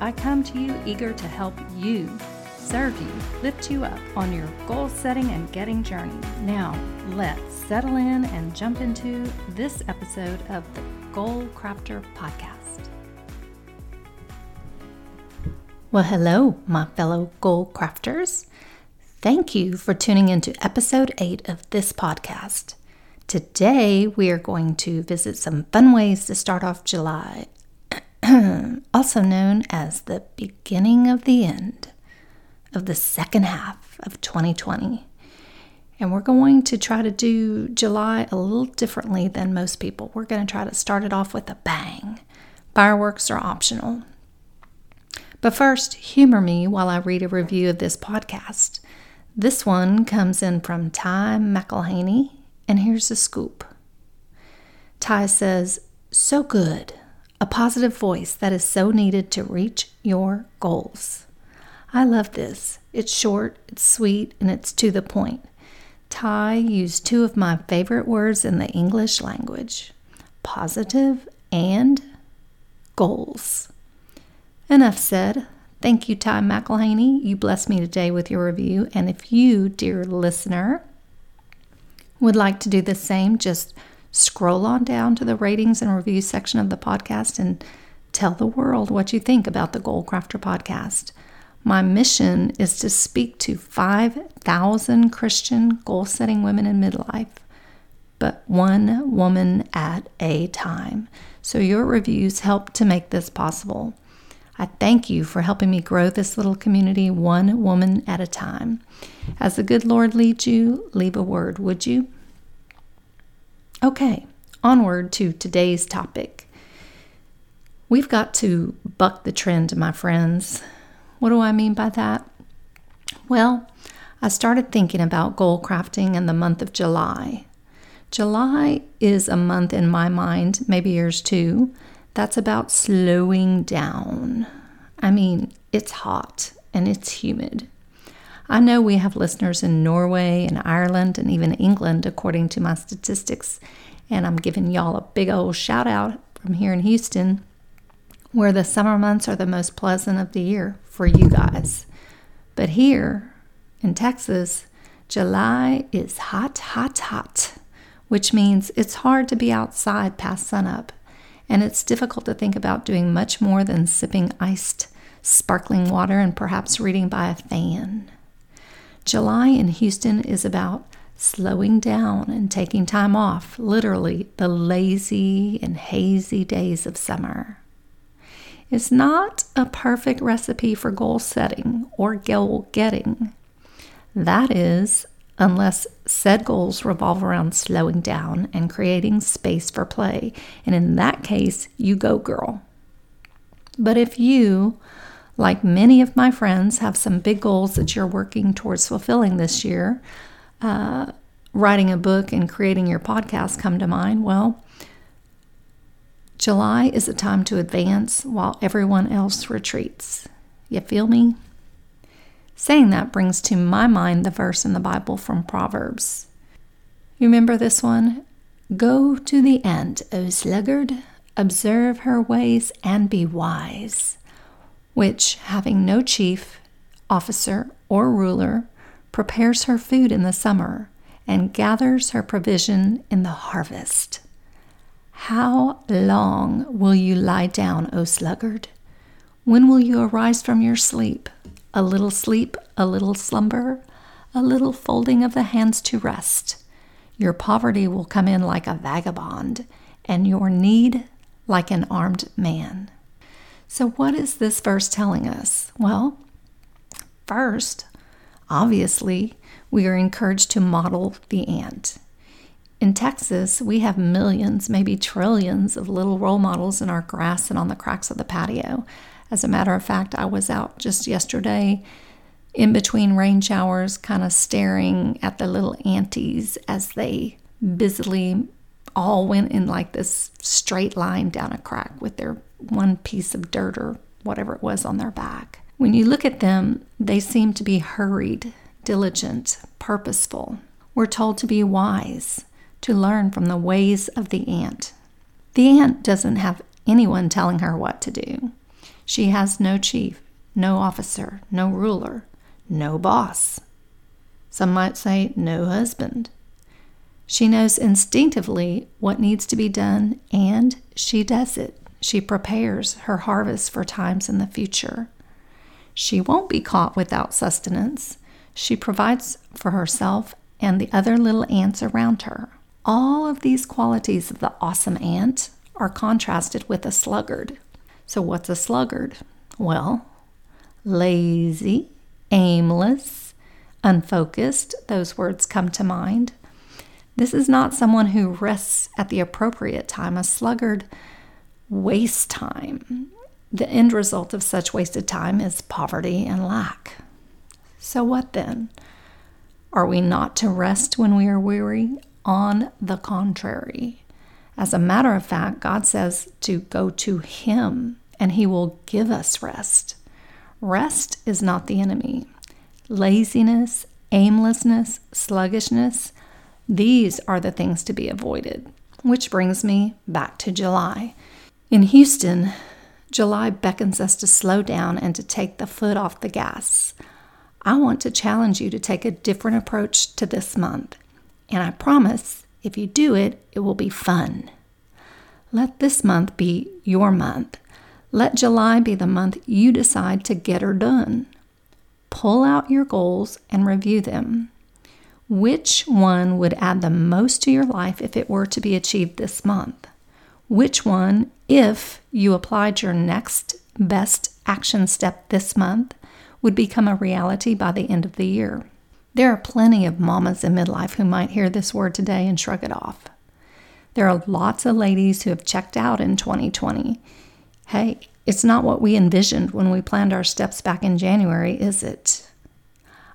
I come to you eager to help you, serve you, lift you up on your goal setting and getting journey. Now, let's settle in and jump into this episode of the Goal Crafter Podcast. Well, hello, my fellow goal crafters. Thank you for tuning into episode 8 of this podcast. Today, we are going to visit some fun ways to start off July also known as the beginning of the end of the second half of 2020. And we're going to try to do July a little differently than most people. We're going to try to start it off with a bang. Fireworks are optional. But first, humor me while I read a review of this podcast. This one comes in from Ty McElhaney, and here's the scoop. Ty says, So good a positive voice that is so needed to reach your goals. I love this. It's short, it's sweet, and it's to the point. Ty used two of my favorite words in the English language positive and goals. Enough said. Thank you, Ty McElhaney. You blessed me today with your review. And if you, dear listener, would like to do the same, just scroll on down to the ratings and reviews section of the podcast and tell the world what you think about the Goal Crafter podcast. My mission is to speak to 5,000 Christian goal setting women in midlife, but one woman at a time. So your reviews help to make this possible. I thank you for helping me grow this little community one woman at a time. As the good Lord leads you, leave a word, would you? Okay, onward to today's topic. We've got to buck the trend, my friends. What do I mean by that? Well, I started thinking about goal crafting in the month of July. July is a month in my mind, maybe yours too, that's about slowing down. I mean, it's hot and it's humid. I know we have listeners in Norway and Ireland and even England, according to my statistics, and I'm giving y'all a big old shout out from here in Houston, where the summer months are the most pleasant of the year for you guys. But here in Texas, July is hot, hot, hot, which means it's hard to be outside past sunup, and it's difficult to think about doing much more than sipping iced, sparkling water and perhaps reading by a fan. July in Houston is about slowing down and taking time off, literally, the lazy and hazy days of summer. It's not a perfect recipe for goal setting or goal getting. That is, unless said goals revolve around slowing down and creating space for play. And in that case, you go, girl. But if you like many of my friends, have some big goals that you're working towards fulfilling this year. Uh, writing a book and creating your podcast come to mind. Well, July is a time to advance while everyone else retreats. You feel me? Saying that brings to my mind the verse in the Bible from Proverbs. You remember this one? Go to the end, O sluggard, observe her ways and be wise which, having no chief, officer, or ruler, prepares her food in the summer and gathers her provision in the harvest. How long will you lie down, O sluggard? When will you arise from your sleep? A little sleep, a little slumber, a little folding of the hands to rest. Your poverty will come in like a vagabond, and your need like an armed man. So, what is this verse telling us? Well, first, obviously, we are encouraged to model the ant. In Texas, we have millions, maybe trillions of little role models in our grass and on the cracks of the patio. As a matter of fact, I was out just yesterday in between rain showers, kind of staring at the little anties as they busily all went in like this straight line down a crack with their one piece of dirt or whatever it was on their back. When you look at them, they seem to be hurried, diligent, purposeful. We're told to be wise, to learn from the ways of the ant. The ant doesn't have anyone telling her what to do. She has no chief, no officer, no ruler, no boss. Some might say no husband. She knows instinctively what needs to be done and she does it. She prepares her harvest for times in the future. She won't be caught without sustenance. She provides for herself and the other little ants around her. All of these qualities of the awesome ant are contrasted with a sluggard. So, what's a sluggard? Well, lazy, aimless, unfocused, those words come to mind. This is not someone who rests at the appropriate time. A sluggard wastes time. The end result of such wasted time is poverty and lack. So, what then? Are we not to rest when we are weary? On the contrary. As a matter of fact, God says to go to Him and He will give us rest. Rest is not the enemy. Laziness, aimlessness, sluggishness, these are the things to be avoided. Which brings me back to July. In Houston, July beckons us to slow down and to take the foot off the gas. I want to challenge you to take a different approach to this month. And I promise, if you do it, it will be fun. Let this month be your month. Let July be the month you decide to get her done. Pull out your goals and review them. Which one would add the most to your life if it were to be achieved this month? Which one, if you applied your next best action step this month, would become a reality by the end of the year? There are plenty of mamas in midlife who might hear this word today and shrug it off. There are lots of ladies who have checked out in 2020. Hey, it's not what we envisioned when we planned our steps back in January, is it?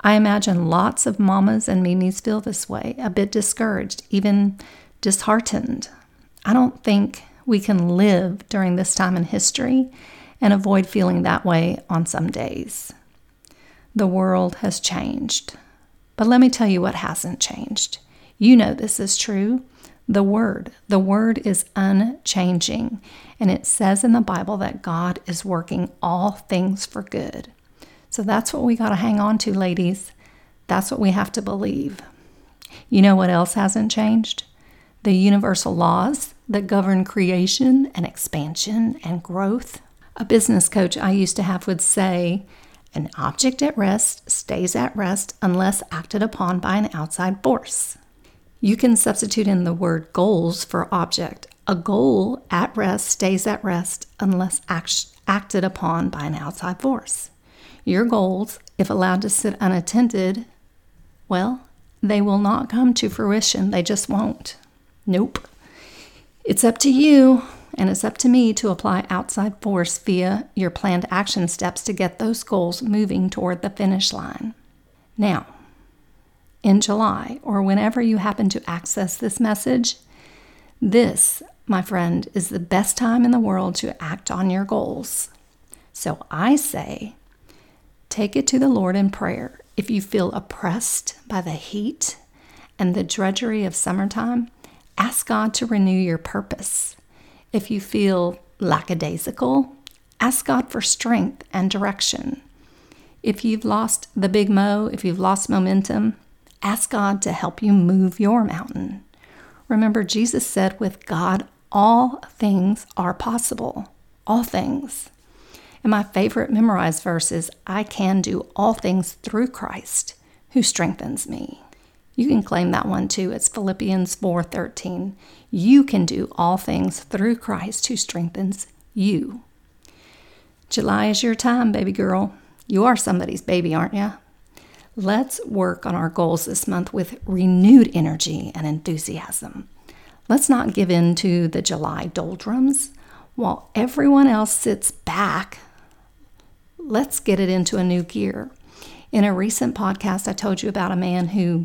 I imagine lots of mamas and mimis feel this way, a bit discouraged, even disheartened. I don't think we can live during this time in history and avoid feeling that way on some days. The world has changed. But let me tell you what hasn't changed. You know this is true. The Word. The Word is unchanging. And it says in the Bible that God is working all things for good. So that's what we got to hang on to, ladies. That's what we have to believe. You know what else hasn't changed? The universal laws that govern creation and expansion and growth. A business coach I used to have would say, an object at rest stays at rest unless acted upon by an outside force. You can substitute in the word goals for object. A goal at rest stays at rest unless act- acted upon by an outside force. Your goals, if allowed to sit unattended, well, they will not come to fruition. They just won't. Nope. It's up to you, and it's up to me to apply outside force via your planned action steps to get those goals moving toward the finish line. Now, in July, or whenever you happen to access this message, this, my friend, is the best time in the world to act on your goals. So I say, Take it to the Lord in prayer. If you feel oppressed by the heat and the drudgery of summertime, ask God to renew your purpose. If you feel lackadaisical, ask God for strength and direction. If you've lost the big mo, if you've lost momentum, ask God to help you move your mountain. Remember, Jesus said, with God, all things are possible. All things. And my favorite memorized verse is I can do all things through Christ who strengthens me. You can claim that one too. It's Philippians 4:13. You can do all things through Christ who strengthens you. July is your time, baby girl. You are somebody's baby, aren't you? Let's work on our goals this month with renewed energy and enthusiasm. Let's not give in to the July doldrums. While everyone else sits back let's get it into a new gear. In a recent podcast, I told you about a man who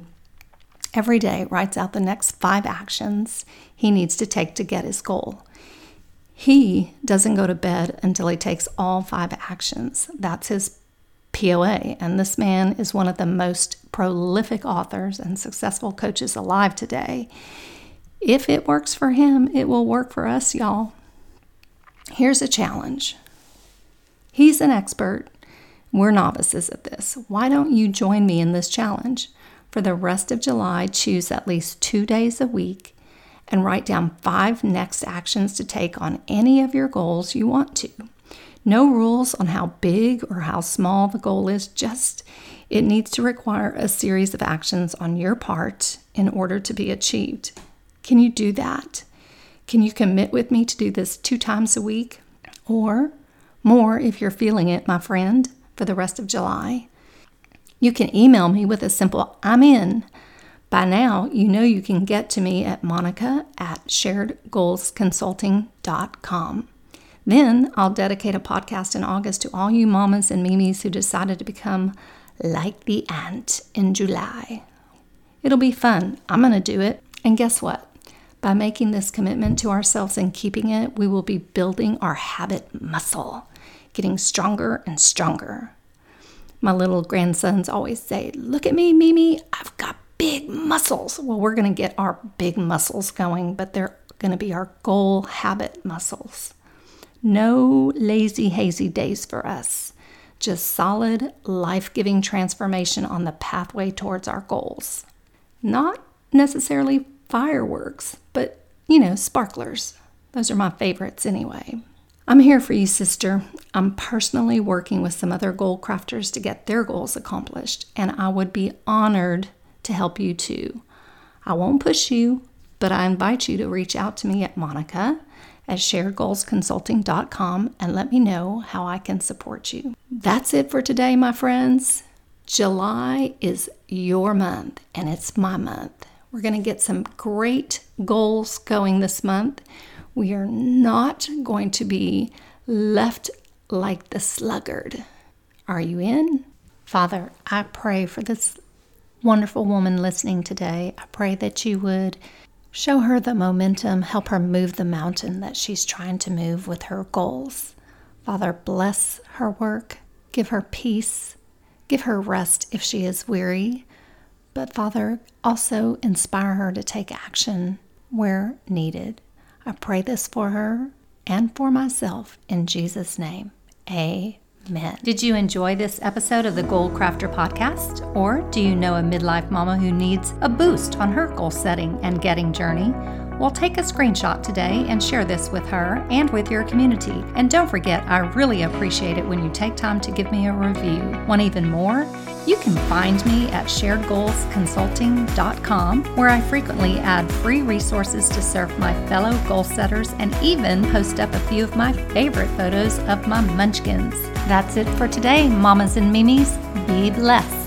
every day writes out the next five actions he needs to take to get his goal. He doesn't go to bed until he takes all five actions. That's his POA. And this man is one of the most prolific authors and successful coaches alive today. If it works for him, it will work for us, y'all. Here's a challenge. He's an expert. We're novices at this. Why don't you join me in this challenge? For the rest of July, choose at least two days a week and write down five next actions to take on any of your goals you want to. No rules on how big or how small the goal is, just it needs to require a series of actions on your part in order to be achieved. Can you do that? Can you commit with me to do this two times a week or more if you're feeling it, my friend, for the rest of July? You can email me with a simple I'm in by now, you know you can get to me at monica at sharedgoalsconsulting.com. Then I'll dedicate a podcast in August to all you mamas and mimis who decided to become like the ant in July. It'll be fun. I'm going to do it. And guess what? By making this commitment to ourselves and keeping it, we will be building our habit muscle, getting stronger and stronger. My little grandsons always say, Look at me, Mimi, I've got big muscles. Well, we're going to get our big muscles going, but they're going to be our goal habit muscles. No lazy, hazy days for us. Just solid, life giving transformation on the pathway towards our goals. Not necessarily fireworks, but, you know, sparklers. Those are my favorites anyway. I'm here for you, sister. I'm personally working with some other goal crafters to get their goals accomplished, and I would be honored to help you too. I won't push you, but I invite you to reach out to me at Monica at sharedgoalsconsulting.com and let me know how I can support you. That's it for today, my friends. July is your month and it's my month. We're going to get some great goals going this month. We are not going to be left like the sluggard. Are you in? Father, I pray for this wonderful woman listening today, I pray that you would show her the momentum, help her move the mountain that she's trying to move with her goals. Father, bless her work, give her peace, give her rest if she is weary. But Father, also inspire her to take action where needed. I pray this for her and for myself in Jesus' name. Amen. Did you enjoy this episode of the Goal Crafter podcast? Or do you know a midlife mama who needs a boost on her goal setting and getting journey? Well, take a screenshot today and share this with her and with your community. And don't forget, I really appreciate it when you take time to give me a review. Want even more? You can find me at sharedgoalsconsulting.com, where I frequently add free resources to serve my fellow goal setters and even post up a few of my favorite photos of my munchkins. That's it for today, mamas and mimis. Be blessed.